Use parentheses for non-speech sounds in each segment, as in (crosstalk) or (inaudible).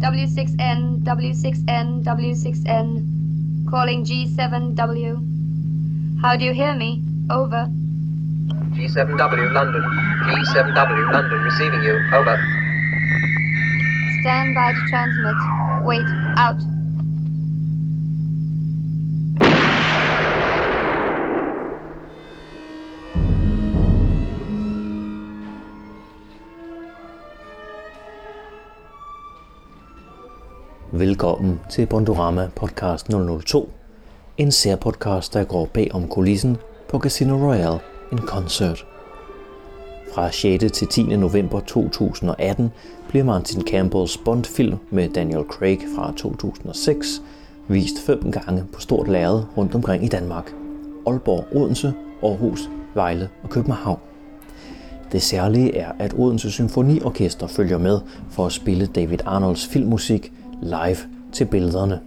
W6N, W6N, W6N. Calling G7W. How do you hear me? Over. G7W London. G7W London receiving you. Over. Stand by to transmit. Wait, out. Velkommen til Bondorama Podcast 002, en særpodcast, der går bag om kulissen på Casino Royale, en koncert. Fra 6. til 10. november 2018 bliver Martin Campbells Bond-film med Daniel Craig fra 2006 vist fem gange på stort lærred rundt omkring i Danmark. Aalborg, Odense, Aarhus, Vejle og København. Det særlige er, at Odense Symfoniorkester følger med for at spille David Arnolds filmmusik live til billederne.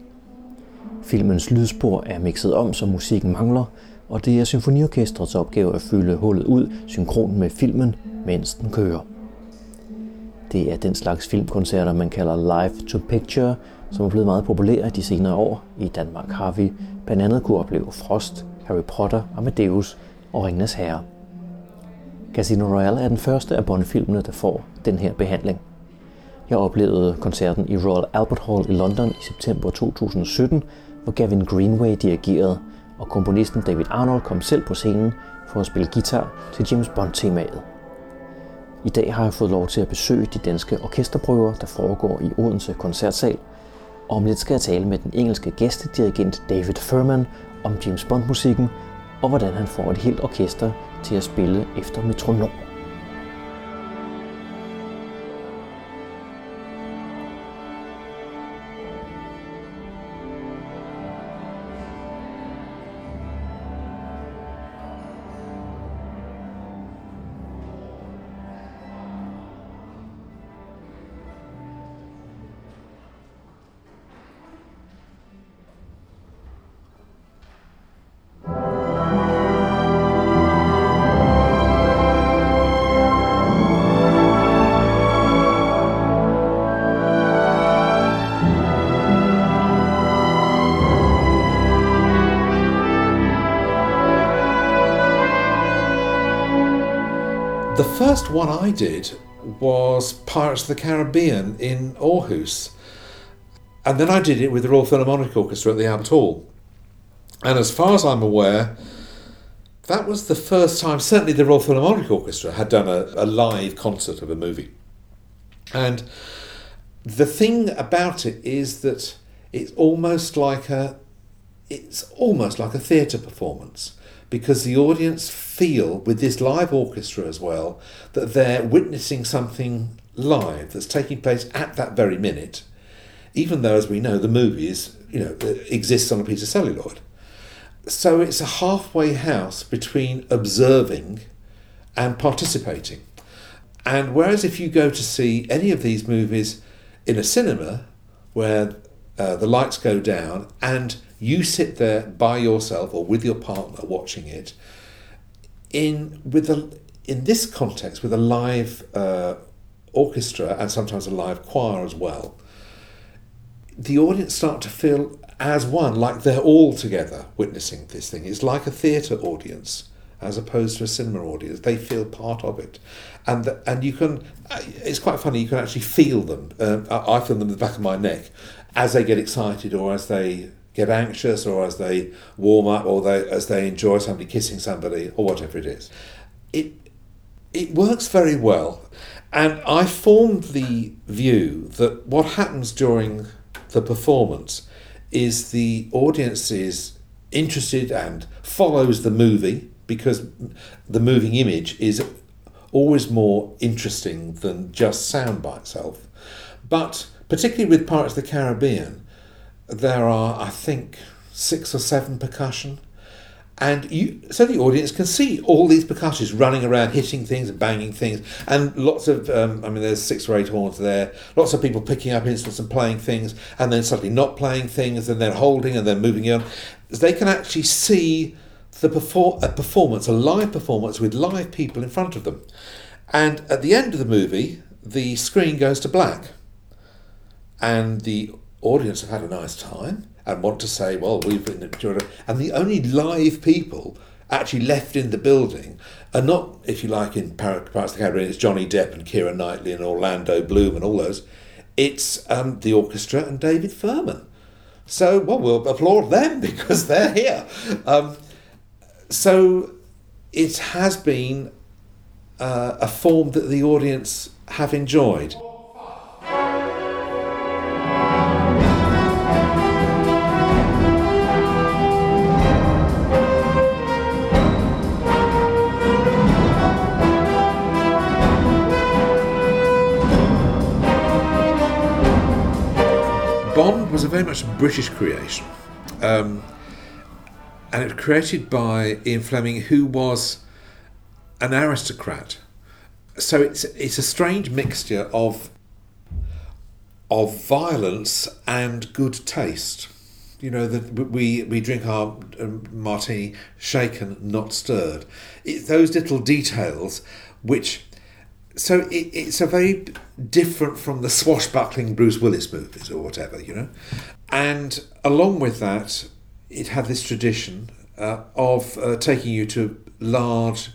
Filmens lydspor er mixet om, så musikken mangler, og det er symfoniorkestrets opgave at fylde hullet ud synkron med filmen, mens den kører. Det er den slags filmkoncerter, man kalder live to picture, som er blevet meget populære de senere år. I Danmark har vi blandt andet kunne opleve Frost, Harry Potter, Amadeus og Ringnes Herre. Casino Royale er den første af Bond-filmene, der får den her behandling. Jeg oplevede koncerten i Royal Albert Hall i London i september 2017, hvor Gavin Greenway dirigerede, og komponisten David Arnold kom selv på scenen for at spille guitar til James Bond-temaet. I dag har jeg fået lov til at besøge de danske orkesterprøver, der foregår i Odense Koncertsal, og om lidt skal jeg tale med den engelske gæstedirigent David Furman om James Bond-musikken, og hvordan han får et helt orkester til at spille efter metronom. The first one I did was Pirates of the Caribbean in Aarhus. And then I did it with the Royal Philharmonic Orchestra at the Albert Hall. And as far as I'm aware, that was the first time, certainly the Royal Philharmonic Orchestra had done a, a live concert of a movie. And the thing about it is that it's almost like a it's almost like a theatre performance because the audience feel with this live orchestra as well that they're witnessing something live that's taking place at that very minute even though as we know the movie is you know exists on a piece of celluloid. So it's a halfway house between observing and participating. And whereas if you go to see any of these movies in a cinema where uh, the lights go down and you sit there by yourself or with your partner watching it. In with a in this context with a live uh, orchestra and sometimes a live choir as well the audience start to feel as one like they're all together witnessing this thing. It's like a theatre audience as opposed to a cinema audience. They feel part of it. And the, and you can it's quite funny you can actually feel them uh, I feel them in the back of my neck as they get excited or as they get anxious or as they warm up or they, as they enjoy somebody kissing somebody or whatever it is. It, it works very well. And I formed the view that what happens during the performance is the audience is interested and follows the movie because the moving image is always more interesting than just sound by itself. But particularly with Pirates of the Caribbean, there are, I think, six or seven percussion. And you, so the audience can see all these percussionists running around, hitting things and banging things, and lots of, um, I mean, there's six or eight horns there, lots of people picking up instruments and playing things, and then suddenly not playing things, and then holding, and then moving on. They can actually see the perform- a performance, a live performance with live people in front of them. And at the end of the movie, the screen goes to black and the audience have had a nice time and want to say, well, we've been enjoyed. And the only live people actually left in the building are not, if you like, in Pirates of the Caribbean, it's Johnny Depp and Keira Knightley and Orlando Bloom and all those. It's um, the orchestra and David Firman. So, well, we'll applaud them (laughs) because they're here. Um, so, it has been uh, a form that the audience have enjoyed. Was a very much British creation. Um, and it was created by Ian Fleming, who was an aristocrat. So it's it's a strange mixture of of violence and good taste. You know that we we drink our um, martini shaken, not stirred. It's those little details which. So it, it's a very different from the swashbuckling Bruce Willis movies or whatever, you know. And along with that, it had this tradition uh, of uh, taking you to large,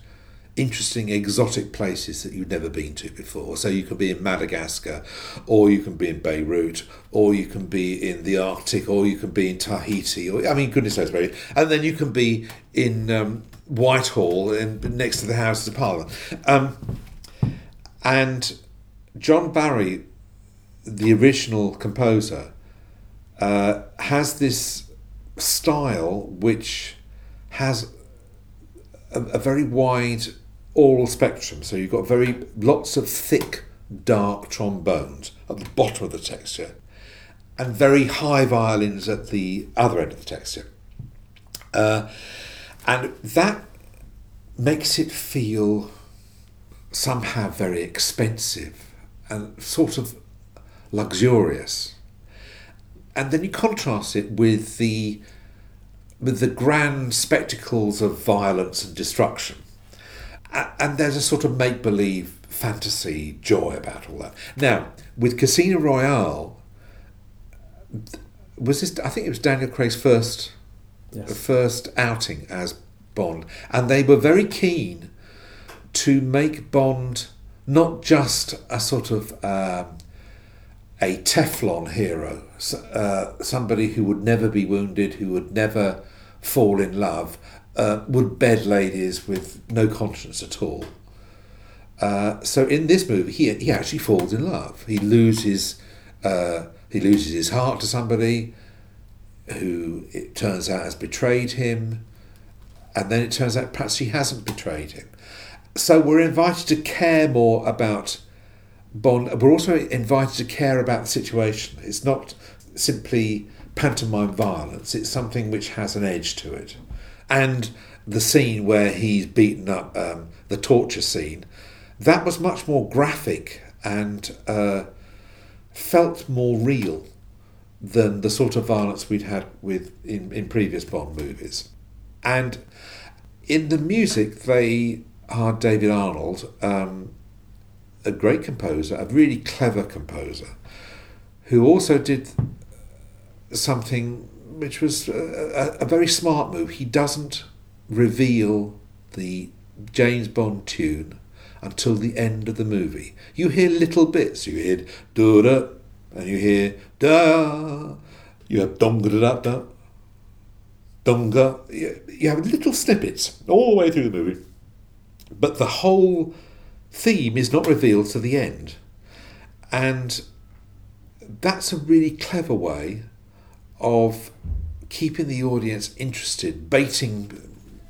interesting, exotic places that you've never been to before. So you can be in Madagascar, or you can be in Beirut, or you can be in the Arctic, or you can be in Tahiti, or I mean, goodness knows where. And then you can be in um, Whitehall, and next to the Houses of Parliament. Um, and John Barry, the original composer, uh, has this style which has a, a, very wide aural spectrum. So you've got very lots of thick, dark trombones at the bottom of the texture, and very high violins at the other end of the texture. Uh, and that makes it feel somehow very expensive and sort of luxurious. And then you contrast it with the with the grand spectacles of violence and destruction. And there's a sort of make believe fantasy joy about all that. Now, with Casino Royale, was this? I think it was Daniel Craig's first yes. first outing as Bond, and they were very keen to make Bond not just a sort of um, a Teflon hero, uh, somebody who would never be wounded, who would never fall in love, uh, would bed ladies with no conscience at all. Uh, so in this movie, he he actually falls in love. He loses uh, he loses his heart to somebody who it turns out has betrayed him, and then it turns out perhaps she hasn't betrayed him. So we're invited to care more about Bond. We're also invited to care about the situation. It's not simply pantomime violence. It's something which has an edge to it. And the scene where he's beaten up, um, the torture scene, that was much more graphic and uh, felt more real than the sort of violence we'd had with in, in previous Bond movies. And in the music, they hired David Arnold, um, a great composer, a really clever composer, who also did something which was a, a, very smart move. He doesn't reveal the James Bond tune until the end of the movie. You hear little bits. You hear da da, and you hear da. You have dum da da da. You have little snippets all the way through the movie, but the whole theme is not revealed to the end, and that's a really clever way of keeping the audience interested, baiting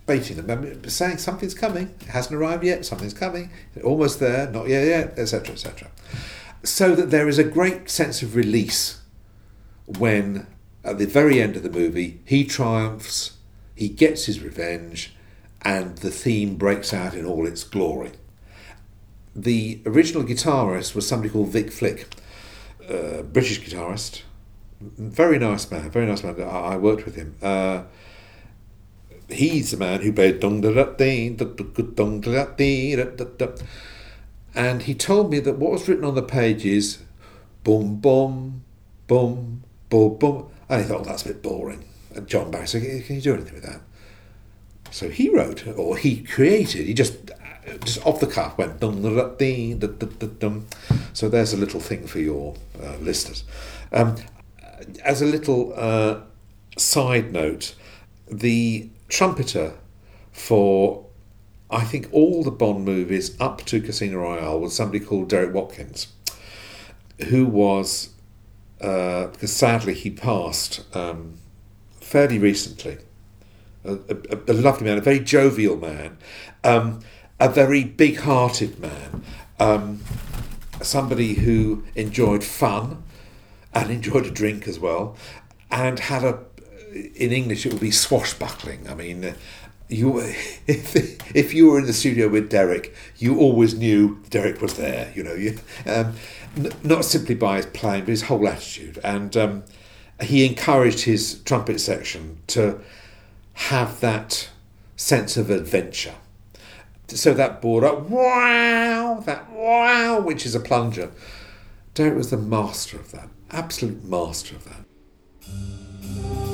baiting them, saying something's coming, it hasn't arrived yet, something's coming, almost there, not yet yet, etc., etc. So that there is a great sense of release when, at the very end of the movie, he triumphs, he gets his revenge, and the theme breaks out in all its glory. The original guitarist was somebody called Vic Flick, a British guitarist, very nice man, very nice man. I, worked with him. Uh, he's the man who played dong dong da and he told me that what was written on the page is boom boom boom, boom, boom. And he thought, oh, that's a bit boring. And John Barry said, can you do anything with that? So he wrote, or he created, he just just off the cuff went dum da da da dum. So there's a little thing for your uh, listeners. Um, as a little uh, side note, the trumpeter for I think all the Bond movies up to Casino Royale was somebody called Derek Watkins, who was uh, because sadly he passed um, fairly recently. A, a, a, lovely man, a very jovial man, um, a very big-hearted man, um, somebody who enjoyed fun and enjoyed a drink as well, and had a in English it would be swashbuckling. I mean, you (laughs) if, if you were in the studio with Derek, you always knew Derek was there. You know, you, um, n- not simply by his playing, but his whole attitude. And um, he encouraged his trumpet section to have that sense of adventure. So that board up, wow, that wow, which is a plunger. Derek was the master of that, absolute master of that.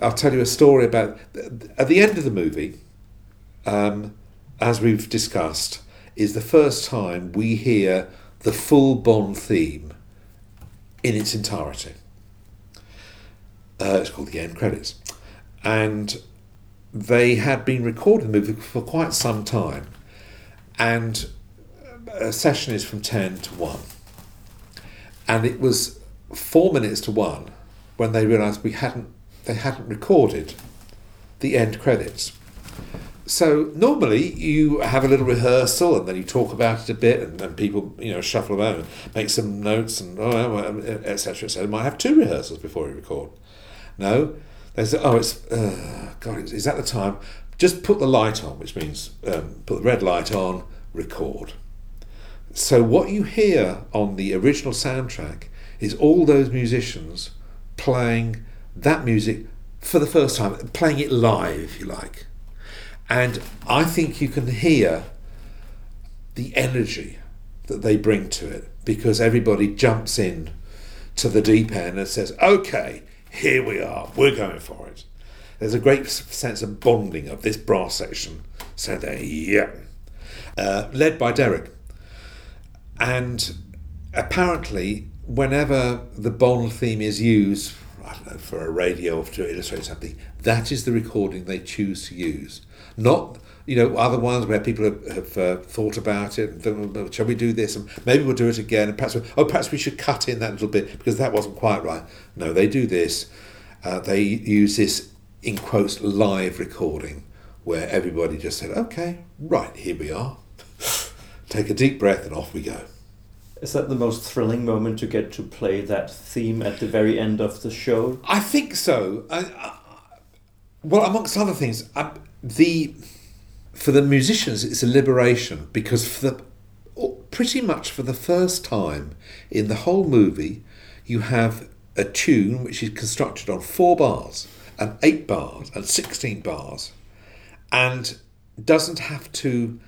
I'll tell you a story about at the end of the movie, um, as we've discussed, is the first time we hear the full Bond theme in its entirety. Uh, it's called the end credits, and they had been recording the movie for quite some time, and a session is from ten to one, and it was four minutes to one when they realised we hadn't they hadn't recorded the end credits. So normally you have a little rehearsal and then you talk about it a bit and, and people you know shuffle about and make some notes and oh, etc etc. Might have two rehearsals before you record. No, there's oh it's uh, God is that the time? Just put the light on, which means um, put the red light on, record. So what you hear on the original soundtrack is all those musicians playing that music for the first time, playing it live, if you like. And I think you can hear the energy that they bring to it because everybody jumps in to the deep end and says, okay, here we are, we're going for it. There's a great sense of bonding of this brass section. So they, yeah, uh, led by Derek. And apparently, whenever the Bond theme is used know, for a radio or to illustrate something, that is the recording they choose to use. Not, you know, other ones where people have, have uh, thought about it shall we do this? And maybe we'll do it again. And perhaps, oh, perhaps we should cut in that little bit because that wasn't quite right. No, they do this. Uh, they use this, in quotes, live recording where everybody just said, okay, right, here we are. (laughs) Take a deep breath and off we go. Is that the most thrilling moment to get to play that theme at the very end of the show? I think so. Well, amongst other things, the for the musicians, it's a liberation because for the oh, pretty much for the first time in the whole movie, you have a tune which is constructed on four bars and eight bars and sixteen bars, and doesn't have to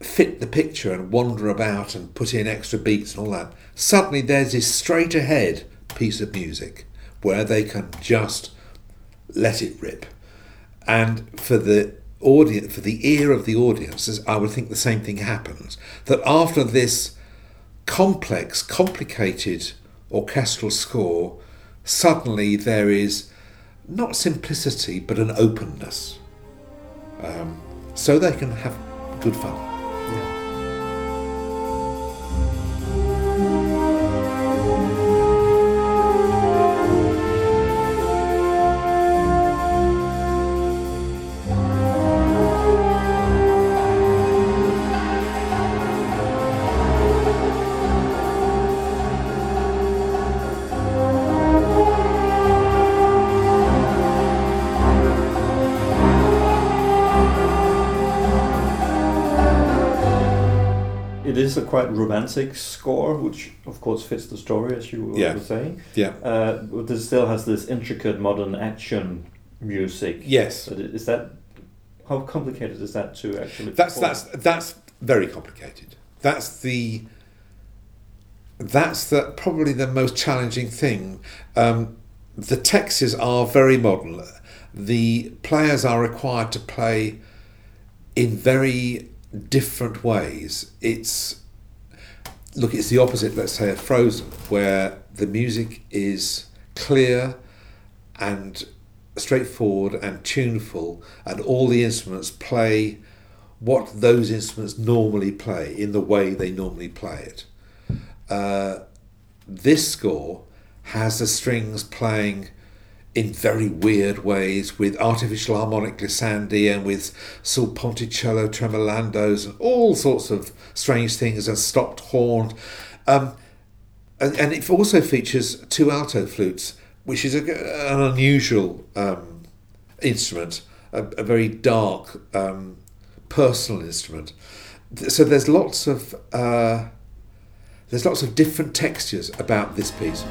fit the picture and wander about and put in extra beats and all that, suddenly there's this straight ahead piece of music where they can just let it rip. And for the audience, for the ear of the audiences, I would think the same thing happens. That after this complex, complicated orchestral score, suddenly there is not simplicity but an openness. Um, so they can have good fun. Quite romantic score, which of course fits the story, as you were Yeah. saying. Yeah. Uh, but it still has this intricate modern action music. Yes. But is that how complicated is that to actually? That's perform? that's that's very complicated. That's the that's the probably the most challenging thing. Um, the texts are very modern. The players are required to play in very different ways. It's look, it's the opposite. Let's say of Frozen, where the music is clear and straightforward and tuneful, and all the instruments play what those instruments normally play in the way they normally play it. Uh, this score has the strings playing in very weird ways with artificial harmonic glissandi and with sul ponticello tremolandos and all sorts of strange things and stopped horn. Um, and, and it also features two alto flutes, which is a, an unusual um, instrument, a, a very dark, um, personal instrument. So there's lots of uh, there's lots of different textures about this piece.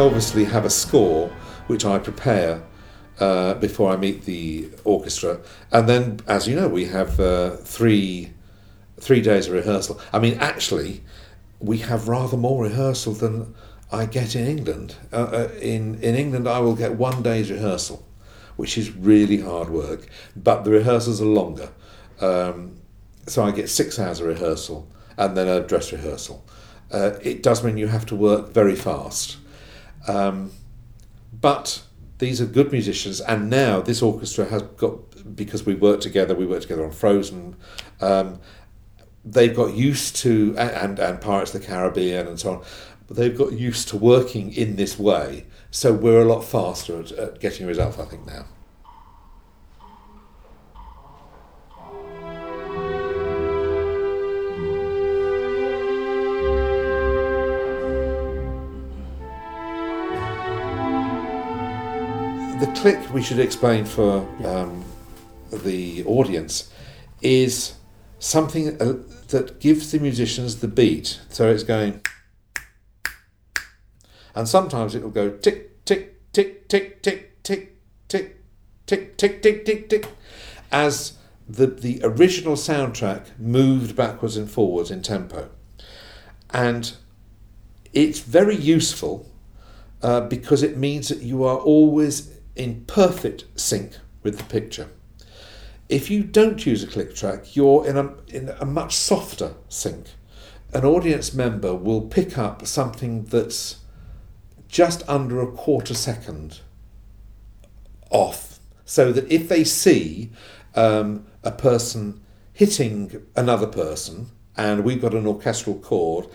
Obviously have a score which I prepare uh, before I meet the orchestra, and then, as you know, we have uh, three three days of rehearsal. I mean, actually, we have rather more rehearsal than I get in England. Uh, uh, in in England, I will get one day's rehearsal, which is really hard work, but the rehearsals are longer. Um, so I get six hours of rehearsal and then a dress rehearsal. Uh, it does mean you have to work very fast. Um, but these are good musicians, and now this orchestra has got because we work together. We work together on Frozen. Um, they've got used to and and Pirates of the Caribbean and so on. But they've got used to working in this way, so we're a lot faster at, at getting results. I think now. The click we should explain for um, the audience is something uh, that gives the musicians the beat. So it's going, and sometimes it will go tick tick tick tick tick tick tick tick tick tick tick tick, as the the original soundtrack moved backwards and forwards in tempo, and it's very useful uh, because it means that you are always in perfect sync with the picture. If you don't use a click track, you're in a, in a much softer sync. An audience member will pick up something that's just under a quarter second off, so that if they see um, a person hitting another person and we've got an orchestral chord,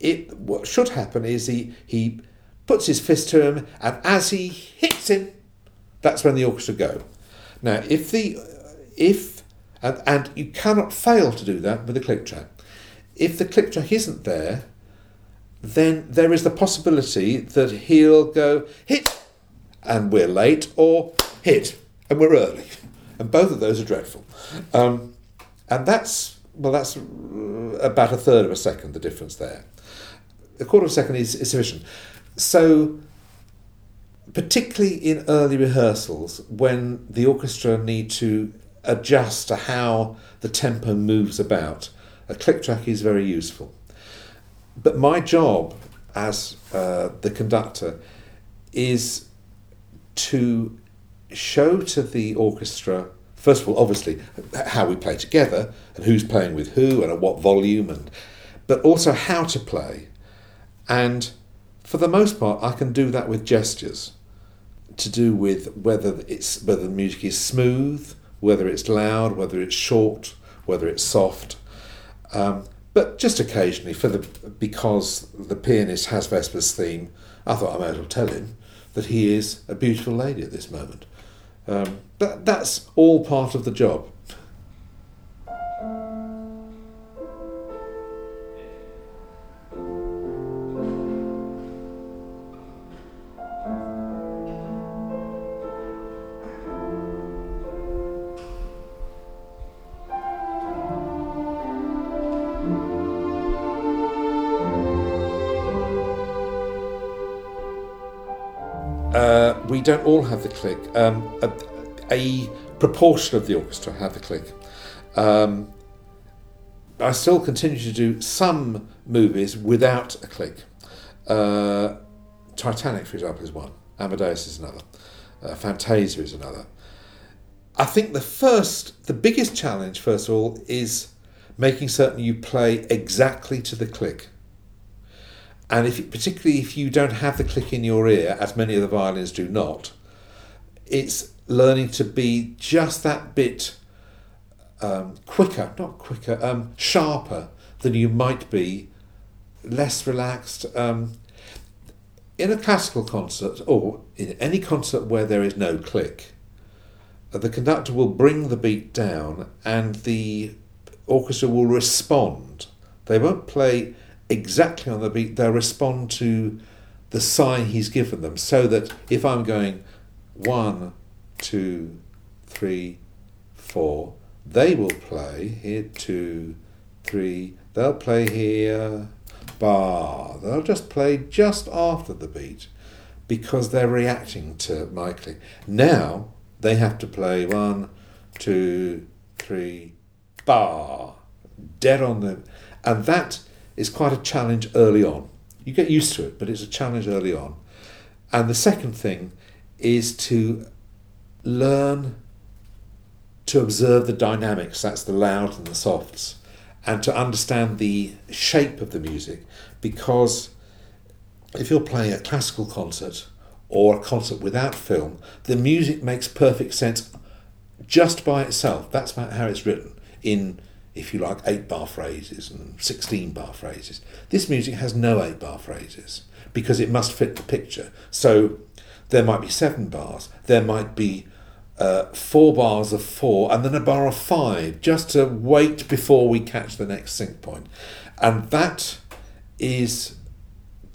it what should happen is he he puts his fist to him, and as he hits him, that's when the orchestra go. Now, if the if and, and you cannot fail to do that with the click track. If the click track isn't there, then there is the possibility that he'll go hit, and we're late, or hit, and we're early, and both of those are dreadful. Um, and that's well, that's about a third of a second. The difference there. A quarter of a second is, is sufficient. So particularly in early rehearsals when the orchestra need to adjust to how the tempo moves about, a click track is very useful. But my job as uh, the conductor is to show to the orchestra, first of all, obviously, how we play together and who's playing with who and at what volume, and but also how to play. And for the most part, I can do that with gestures to do with whether it's whether the music is smooth, whether it's loud, whether it's short, whether it's soft. Um, But just occasionally, for the because the pianist has Vesper's theme, I thought I might as well tell him that he is a beautiful lady at this moment. Um, that's all part of the job. We don't all have the click. Um, a, a proportion of the orchestra have the click. Um, I still continue to do some movies without a click. Uh, Titanic, for example, is one. Amadeus is another. Uh, Fantasia is another. I think the first, the biggest challenge, first of all, is making certain you play exactly to the click. And if, particularly if you don't have the click in your ear, as many of the violins do not, it's learning to be just that bit um, quicker, not quicker, um, sharper than you might be, less relaxed. Um, in a classical concert, or in any concert where there is no click, uh, the conductor will bring the beat down and the orchestra will respond. They won't play exactly on the beat, they'll respond to the sign he's given them. So that if I'm going one, two, three, four, they will play here two, three, they'll play here bar. They'll just play just after the beat because they're reacting to my click. Now they have to play one, two, three, bar, dead on the, and that is quite a challenge early on. You get used to it, but it's a challenge early on. And the second thing is to learn to observe the dynamics, that's the loud and the softs, and to understand the shape of the music because if you're playing a classical concert or a concert without film, the music makes perfect sense just by itself. That's how it's written in, if you like, eight bar phrases and 16 bar phrases. This music has no eight bar phrases because it must fit the picture. So there might be seven bars, there might be uh, four bars of four, and then a bar of five, just to wait before we catch the next sync point. And that is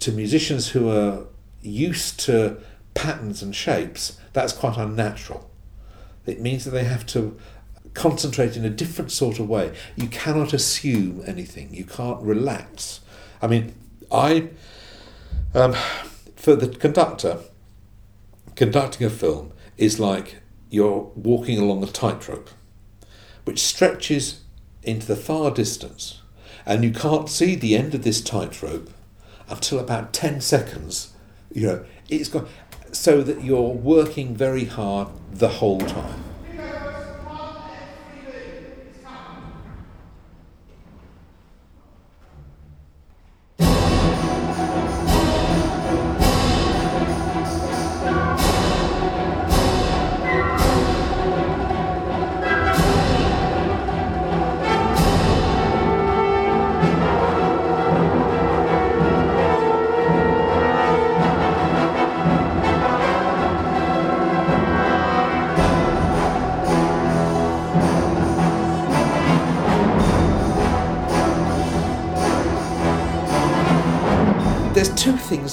to musicians who are used to patterns and shapes, that's quite unnatural. It means that they have to concentrate in a different sort of way. You cannot assume anything, you can't relax. I mean, I, um, for the conductor, conducting a film is like you're walking along a tightrope, which stretches into the far distance, and you can't see the end of this tightrope until about 10 seconds. You know, it's got so that you're working very hard the whole time.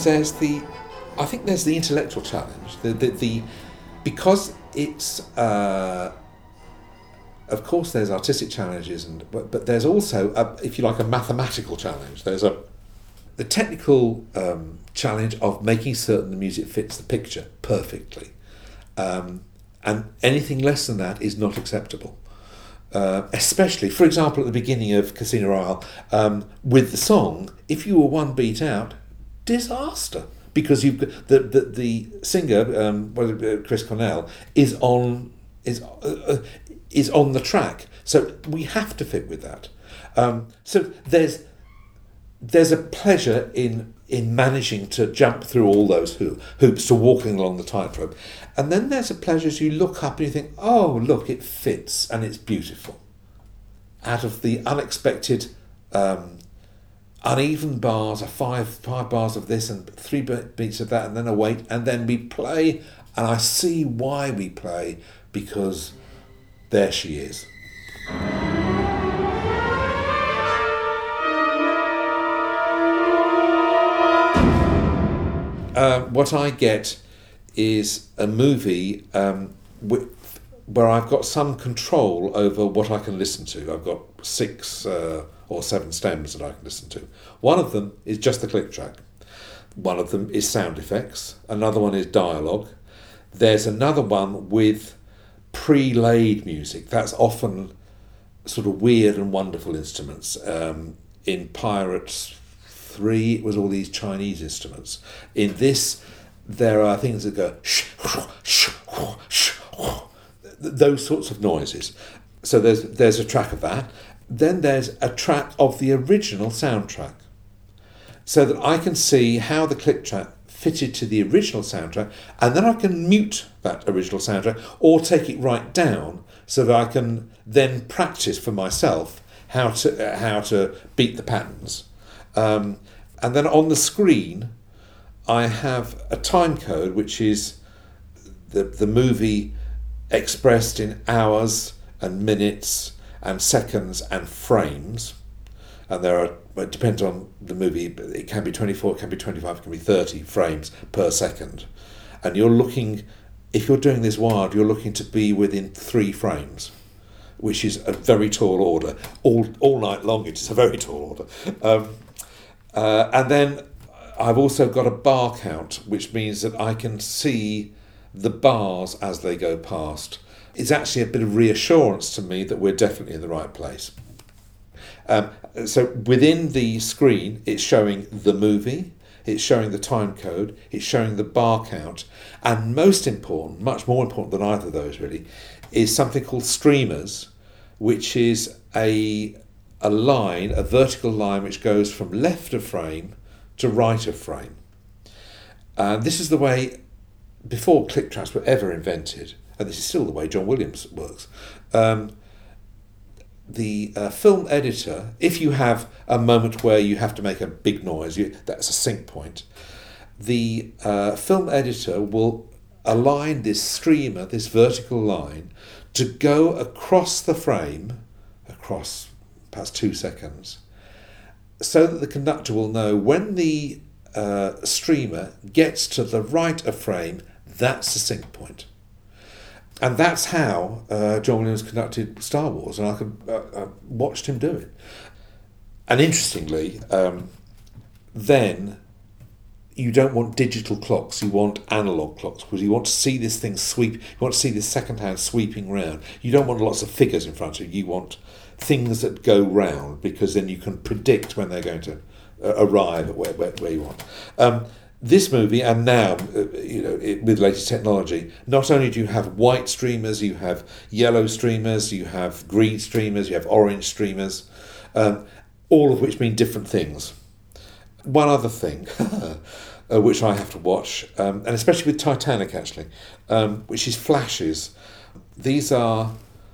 There's the, I think there's the intellectual challenge. The the, the because it's, uh, of course, there's artistic challenges, and but, but there's also, a, if you like, a mathematical challenge. There's a the technical um, challenge of making certain the music fits the picture perfectly, um, and anything less than that is not acceptable. Uh, especially, for example, at the beginning of Casino Royale, um, with the song, if you were one beat out, disaster because you the the, the singer um, Chris Cornell is on is uh, uh, is on the track, so we have to fit with that. Um, so there's there's a pleasure in in managing to jump through all those hoops to walking along the tightrope, and then there's a pleasure as you look up and you think, oh look, it fits and it's beautiful. Out of the unexpected um, uneven bars, a five five bars of this and three beats of that, and then a wait, and then we play, and I see why we play because there she is. Uh, what I get is a movie um, with, where I've got some control over what I can listen to. I've got six uh, or seven stems that I can listen to. One of them is just the click track. One of them is sound effects. Another one is dialogue. There's another one with pre-laid music. That's often sort of weird and wonderful instruments. Um, in Pirates Three, it was all these Chinese instruments. In this, there are things that go shh, shh, shh, those sorts of noises. So there's there's a track of that. Then there's a track of the original soundtrack, so that I can see how the click track fitted to the original soundtrack, and then I can mute that original soundtrack or take it right down so that I can then practice for myself how to how to beat the patterns. Um, and then on the screen, I have a time code which is the the movie expressed in hours and minutes and seconds and frames. And there are it depends on the movie. It can be twenty four, it can be twenty five, it can be thirty frames per second, and you're looking. If you're doing this wild, you're looking to be within three frames which is a very tall order. All all night long, it is a very tall order. Um, uh, and then I've also got a bar count, which means that I can see the bars as they go past. It's actually a bit of reassurance to me that we're definitely in the right place. Um, so within the screen, it's showing the movie, it's showing the time code, it's showing the bar count, and most important, much more important than either of those really, is something called streamers, which is a a line, a vertical line which goes from left of frame to right of frame. And this is the way before click tracks were ever invented, and this is still the way John Williams works. Um, the uh, film editor, if you have a moment where you have to make a big noise, you, that's a sync point. The uh, film editor will align this streamer, this vertical line, to go across the frame, across perhaps two seconds, so that the conductor will know when the uh, streamer gets to the right of frame, that's the sync point. And that's how uh, John Williams conducted Star Wars, and I, could, uh, I watched him do it. And interestingly, um, then you don't want digital clocks, you want analog clocks because you want to see this thing sweep, you want to see this second hand sweeping round. You don't want lots of figures in front of you, you want things that go round because then you can predict when they're going to uh, arrive at where, where, where you want. Um, this movie, and now, uh, you know, it, with latest technology, not only do you have white streamers, you have yellow streamers, you have green streamers, you have orange streamers, um, all of which mean different things. One other thing, (laughs) uh, which I have to watch, um, and especially with Titanic actually, um, which is flashes. These are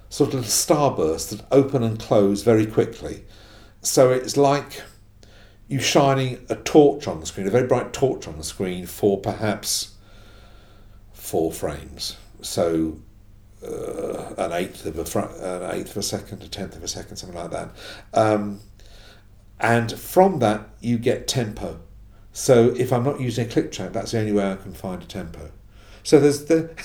sort of starbursts that open and close very quickly. So it's like you shining a torch on the screen, a very bright torch on the screen for perhaps four frames. So uh, an eighth of a fr- an eighth of a second, a tenth of a second, something like that. Um, and from that you get tempo. So if I'm not using a click track, that's the only way I can find a tempo. So there's the. (laughs)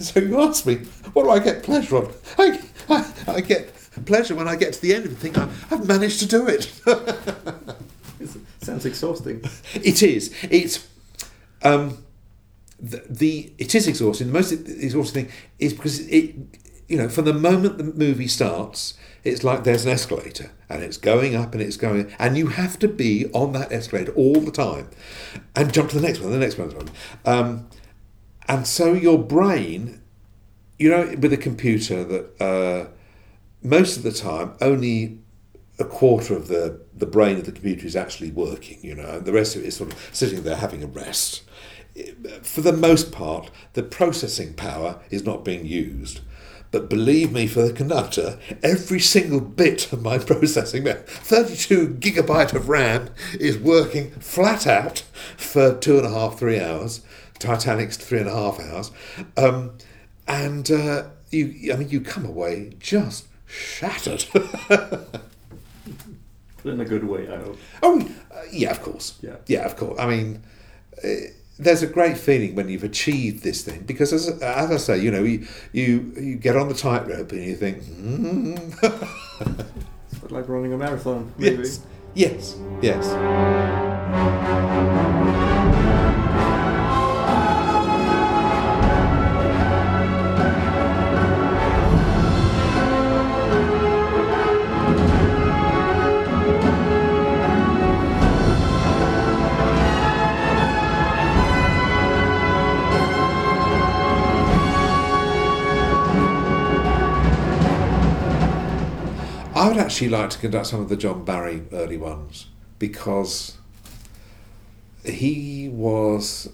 So you ask me, what do I get pleasure on? I, I, I get pleasure when I get to the end of it. Think I've managed to do it. (laughs) Sounds exhausting. (laughs) It is. It's um, the, the it is exhausting. The most exhausting thing is because it, you know, from the moment the movie starts, it's like there's an escalator and it's going up and it's going, and you have to be on that escalator all the time, and jump to the next one, the next one. Um, and so your brain, you know, with a computer that uh, most of the time only a quarter of the, the brain of the computer is actually working, you know, and the rest of it is sort of sitting there having a rest. For the most part, the processing power is not being used. But believe me, for the conductor, every single bit of my (laughs) processing, 32 gigabyte of RAM, is working flat out for two and a half, three hours. Titanic's three and a half hours. Um, and uh, you, I mean, you come away just shattered. (laughs) In a good way, I hope. Oh, uh, yeah, of course. Yeah. yeah, of course. I mean, uh, there's a great feeling when you've achieved this thing because, as, as I say, you know, you you, you get on the tightrope and you think, hmm. (laughs) It's like running a marathon, maybe. yes, yes, yes. I would actually like to conduct some of the John Barry early ones because he was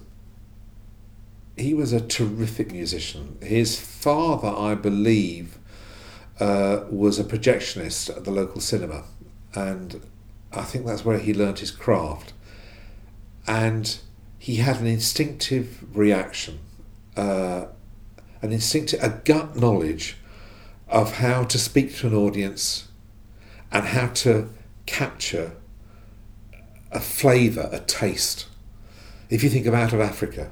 he was a terrific musician. His father, I believe, uh, was a projectionist at the local cinema, and I think that's where he learnt his craft. And he had an instinctive reaction, uh, an instinctive, a gut knowledge of how to speak to an audience and how to capture a flavour, a taste. If you think of Out of Africa,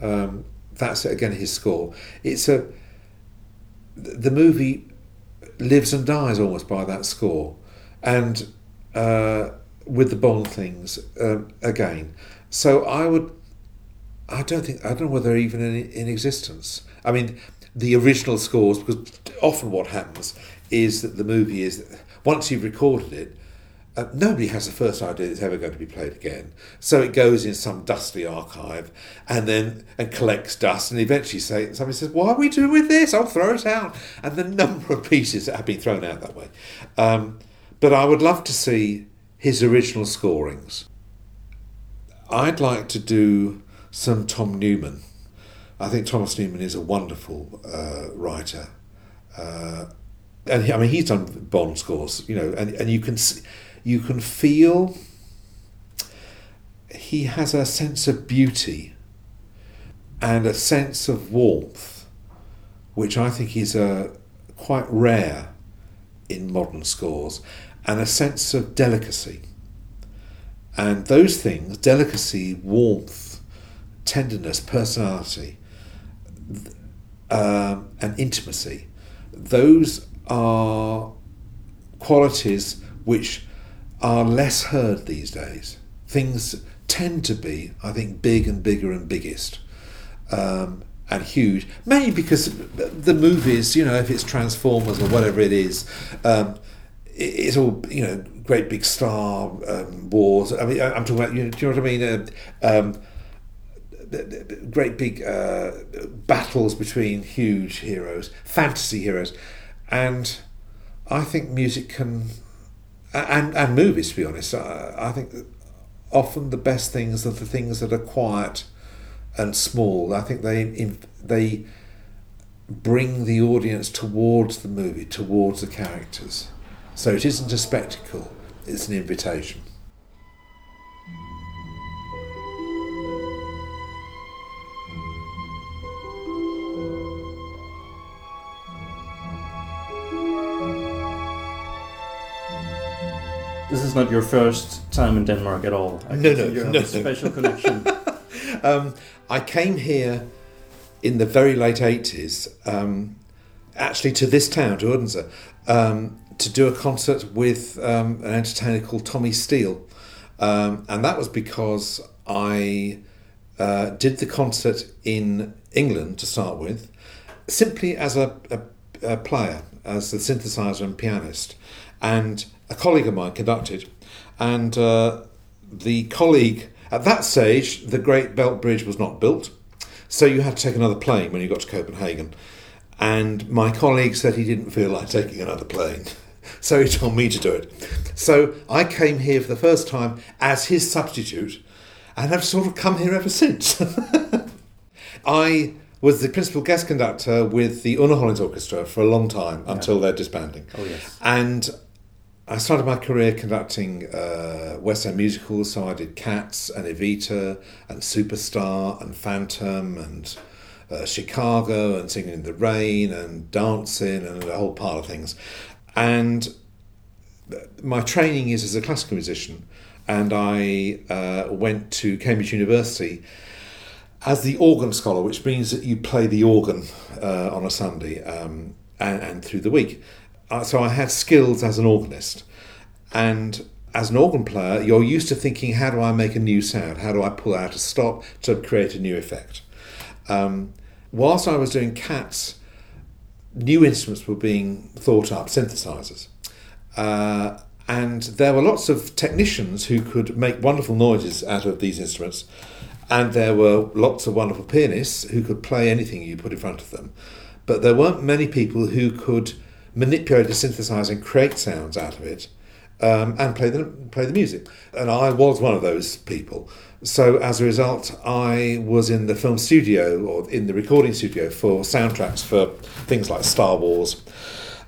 um, that's again his score. It's a the movie lives and dies almost by that score, and uh, with the Bond things um, again. So I would, I don't think I don't know whether they're even in, in existence. I mean, the original scores because often what happens is that the movie is once you've recorded it, uh, nobody has the first idea it's ever going to be played again. So it goes in some dusty archive and then and collects dust and eventually say somebody says, What are we doing with this? I'll throw it out. And the number of pieces that have been thrown out that way. Um, but I would love to see his original scorings. I'd like to do some Tom Newman. I think Thomas Newman is a wonderful uh, writer. Uh, and he, I mean, he's done Bond scores, you know, and, and you can you can feel he has a sense of beauty and a sense of warmth, which I think is uh, quite rare in modern scores, and a sense of delicacy. And those things, delicacy, warmth, tenderness, personality, um, and intimacy, those are qualities which are less heard these days. Things tend to be, I think, big and bigger and biggest. Um, and huge, mainly because the movies, you know, if it's Transformers or whatever it is, um, it's all you know, great big star um, wars. I mean, I'm talking about, you know, do you know what I mean? Uh, um, great big uh, battles between huge heroes, fantasy heroes, and I think music can, and and movies to be honest, I, I think often the best things are the things that are quiet and small. I think they they bring the audience towards the movie, towards the characters. So it isn't a spectacle; it's an invitation. Not your first time in Denmark at all. I No, no, you have no, a no. special connection. (laughs) Um, I came here in the very late 80s, um, actually to this town, to Odense, um, to do a concert with um, an entertainer called Tommy Steele. Um, and that was because I uh, did the concert in England to start with, simply as a, a, a player, as a synthesizer and pianist. And a colleague of mine conducted, and uh, the colleague at that stage, the Great Belt Bridge was not built, so you had to take another plane when you got to Copenhagen. And my colleague said he didn't feel like taking another plane, (laughs) so he told me to do it. So I came here for the first time as his substitute, and have sort of come here ever since. (laughs) I was the principal guest conductor with the Una Hollins Orchestra for a long time until their disbanding. Oh, yes. And I started my career conducting uh, West End musicals, so I did Cats and Evita and Superstar and Phantom and uh, Chicago and Singing in the Rain and Dancing and a whole pile of things. And my training is as a classical musician, and I uh, went to Cambridge University as the organ scholar, which means that you play the organ uh, on a Sunday um, and, and through the week. Uh, so I had skills as an organist, and as an organ player, you're used to thinking, how do I make a new sound? How do I pull out a stop to create a new effect? Um, whilst I was doing cats, new instruments were being thought up, synthesizers. Uh, and there were lots of technicians who could make wonderful noises out of these instruments. And there were lots of wonderful pianists who could play anything you put in front of them. But there weren't many people who could manipulate a synthesizer and create sounds out of it um, and play the, play the music. And I was one of those people. So as a result, I was in the film studio or in the recording studio for soundtracks for things like Star Wars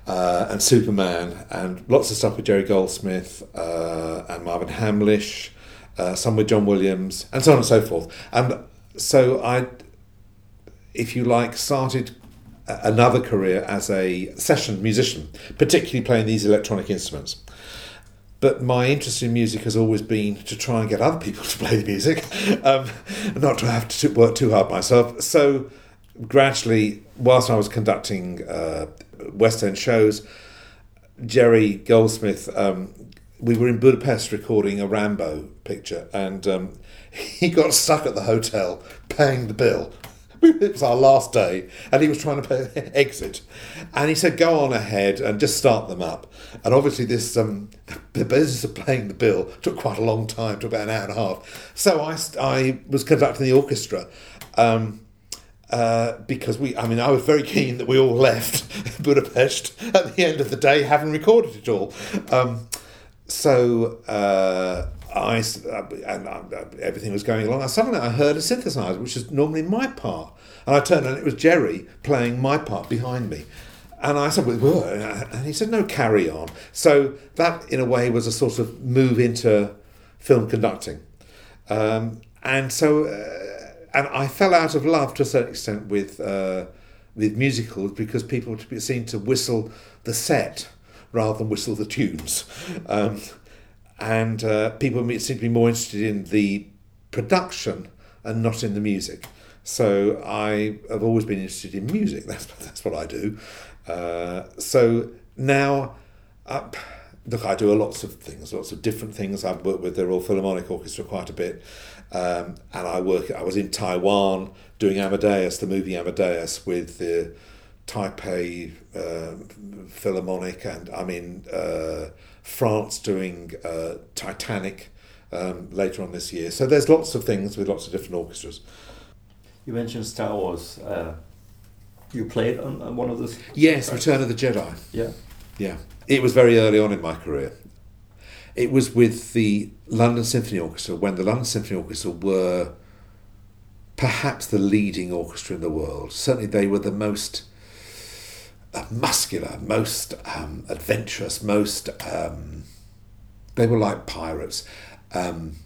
uh, and Superman and lots of stuff with Jerry Goldsmith uh, and Marvin Hamlisch, uh, some with John Williams, and so on and so forth. And so I, if you like, started another career as a session musician, particularly playing these electronic instruments. But my interest in music has always been to try and get other people (laughs) to play the music, um, not to have to work too hard myself. So gradually, whilst I was conducting uh, West End shows, Jerry Goldsmith, um, we were in Budapest recording a Rambo picture, and um, (laughs) he got stuck at the hotel paying the bill. (laughs) It was our last day, and he was trying to pay, (laughs) exit, and he said, "Go on ahead and just start them up." And obviously, this um, the business of paying the bill took quite a long time, to about an hour and a half. So I, I was conducting the orchestra. Um, uh, because we, I mean, I was very keen that we all (laughs) left Budapest at the end of the day, having recorded it all. Um, so uh, I uh, and uh, everything was going along. And suddenly I heard a synthesizer, which is normally my part, and I turned and it was Jerry playing my part behind me. And I said, well, and he said, no, carry on. So that, in a way, was a sort of move into film conducting. Um, and so, uh, and I fell out of love to a certain extent with uh, with musicals because people seemed to whistle the set rather than whistle the tunes, um, and uh, people seem to be more interested in the production and not in the music. So I have always been interested in music. (laughs) That's that's what I do. Uh, so now. Uh, Look, I do lots of things, lots of different things. I've worked with the Royal Philharmonic Orchestra quite a bit, um, and I work. I was in Taiwan doing Amadeus, the movie Amadeus, with the Taipei uh, Philharmonic, and I mean. uh, France doing uh, Titanic um, later on this year. So there's lots of things with lots of different orchestras. You mentioned Star Wars. Uh, you played on, on one of those. Yes, Return of the Jedi. Yeah. Yeah, it was very early on in my career. It was with the London Symphony Orchestra when the London Symphony Orchestra were perhaps the leading orchestra in the world. Certainly, they were the most muscular, most um, adventurous, most. Um, they were like pirates. Um,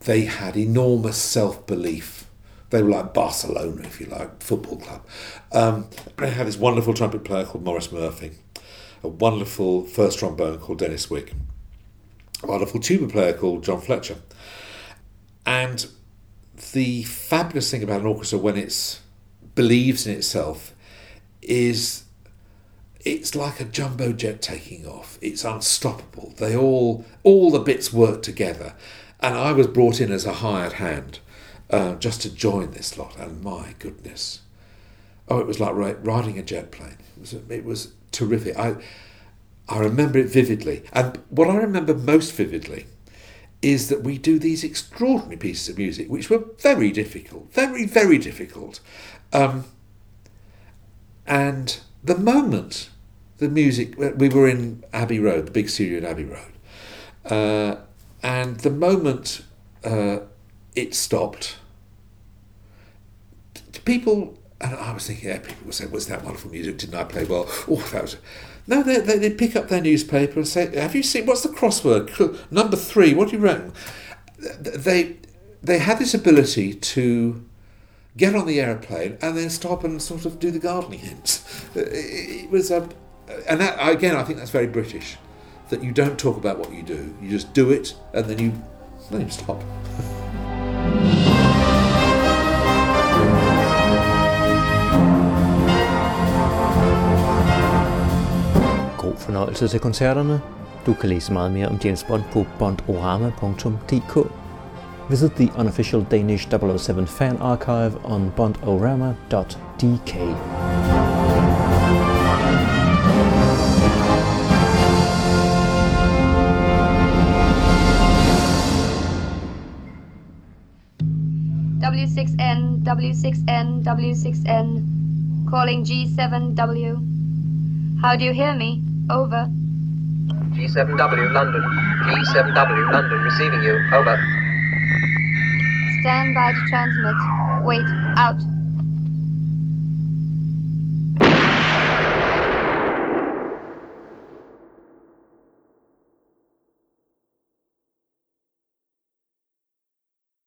they had enormous self belief. They were like Barcelona, if you like, football club. Um, they had this wonderful trumpet player called Maurice Murphy a wonderful first trombone called Dennis Wick, a wonderful tuba player called John Fletcher. And the fabulous thing about an orchestra when it believes in itself is it's like a jumbo jet taking off. It's unstoppable. They all all the bits work together. And I was brought in as a hired hand uh, just to join this lot. And my goodness, oh, it was like riding a jet plane. It was it was terrific. I I remember it vividly. And what I remember most vividly is that we do these extraordinary pieces of music, which were very difficult, very, very difficult. Um, and the moment the music, we were in Abbey Road, the big studio in Abbey Road, uh, and the moment uh, it stopped, people And I was thinking, yeah, people would say, "Was that wonderful music? Didn't I play well? Oh, that was." No, they, they, they'd pick up their newspaper and say, "Have you seen what's the crossword? Number three. What do you reckon?" They they had this ability to get on the aeroplane and then stop and sort of do the gardening hints. It was a, Uh, and that again, I think that's very British. That you don't talk about what you do, you just do it, and then you then you stop. God fornøjelse til koncerterne. Du kan læse meget mere om James Bond på bondorama.dk. Visit the unofficial Danish 007 fan archive on bondorama.dk. W6N, W6N, W6N. Calling G7W. How do you hear me? Over. G7W London. G7W London receiving you. Over. Stand by to transmit. Wait. Out.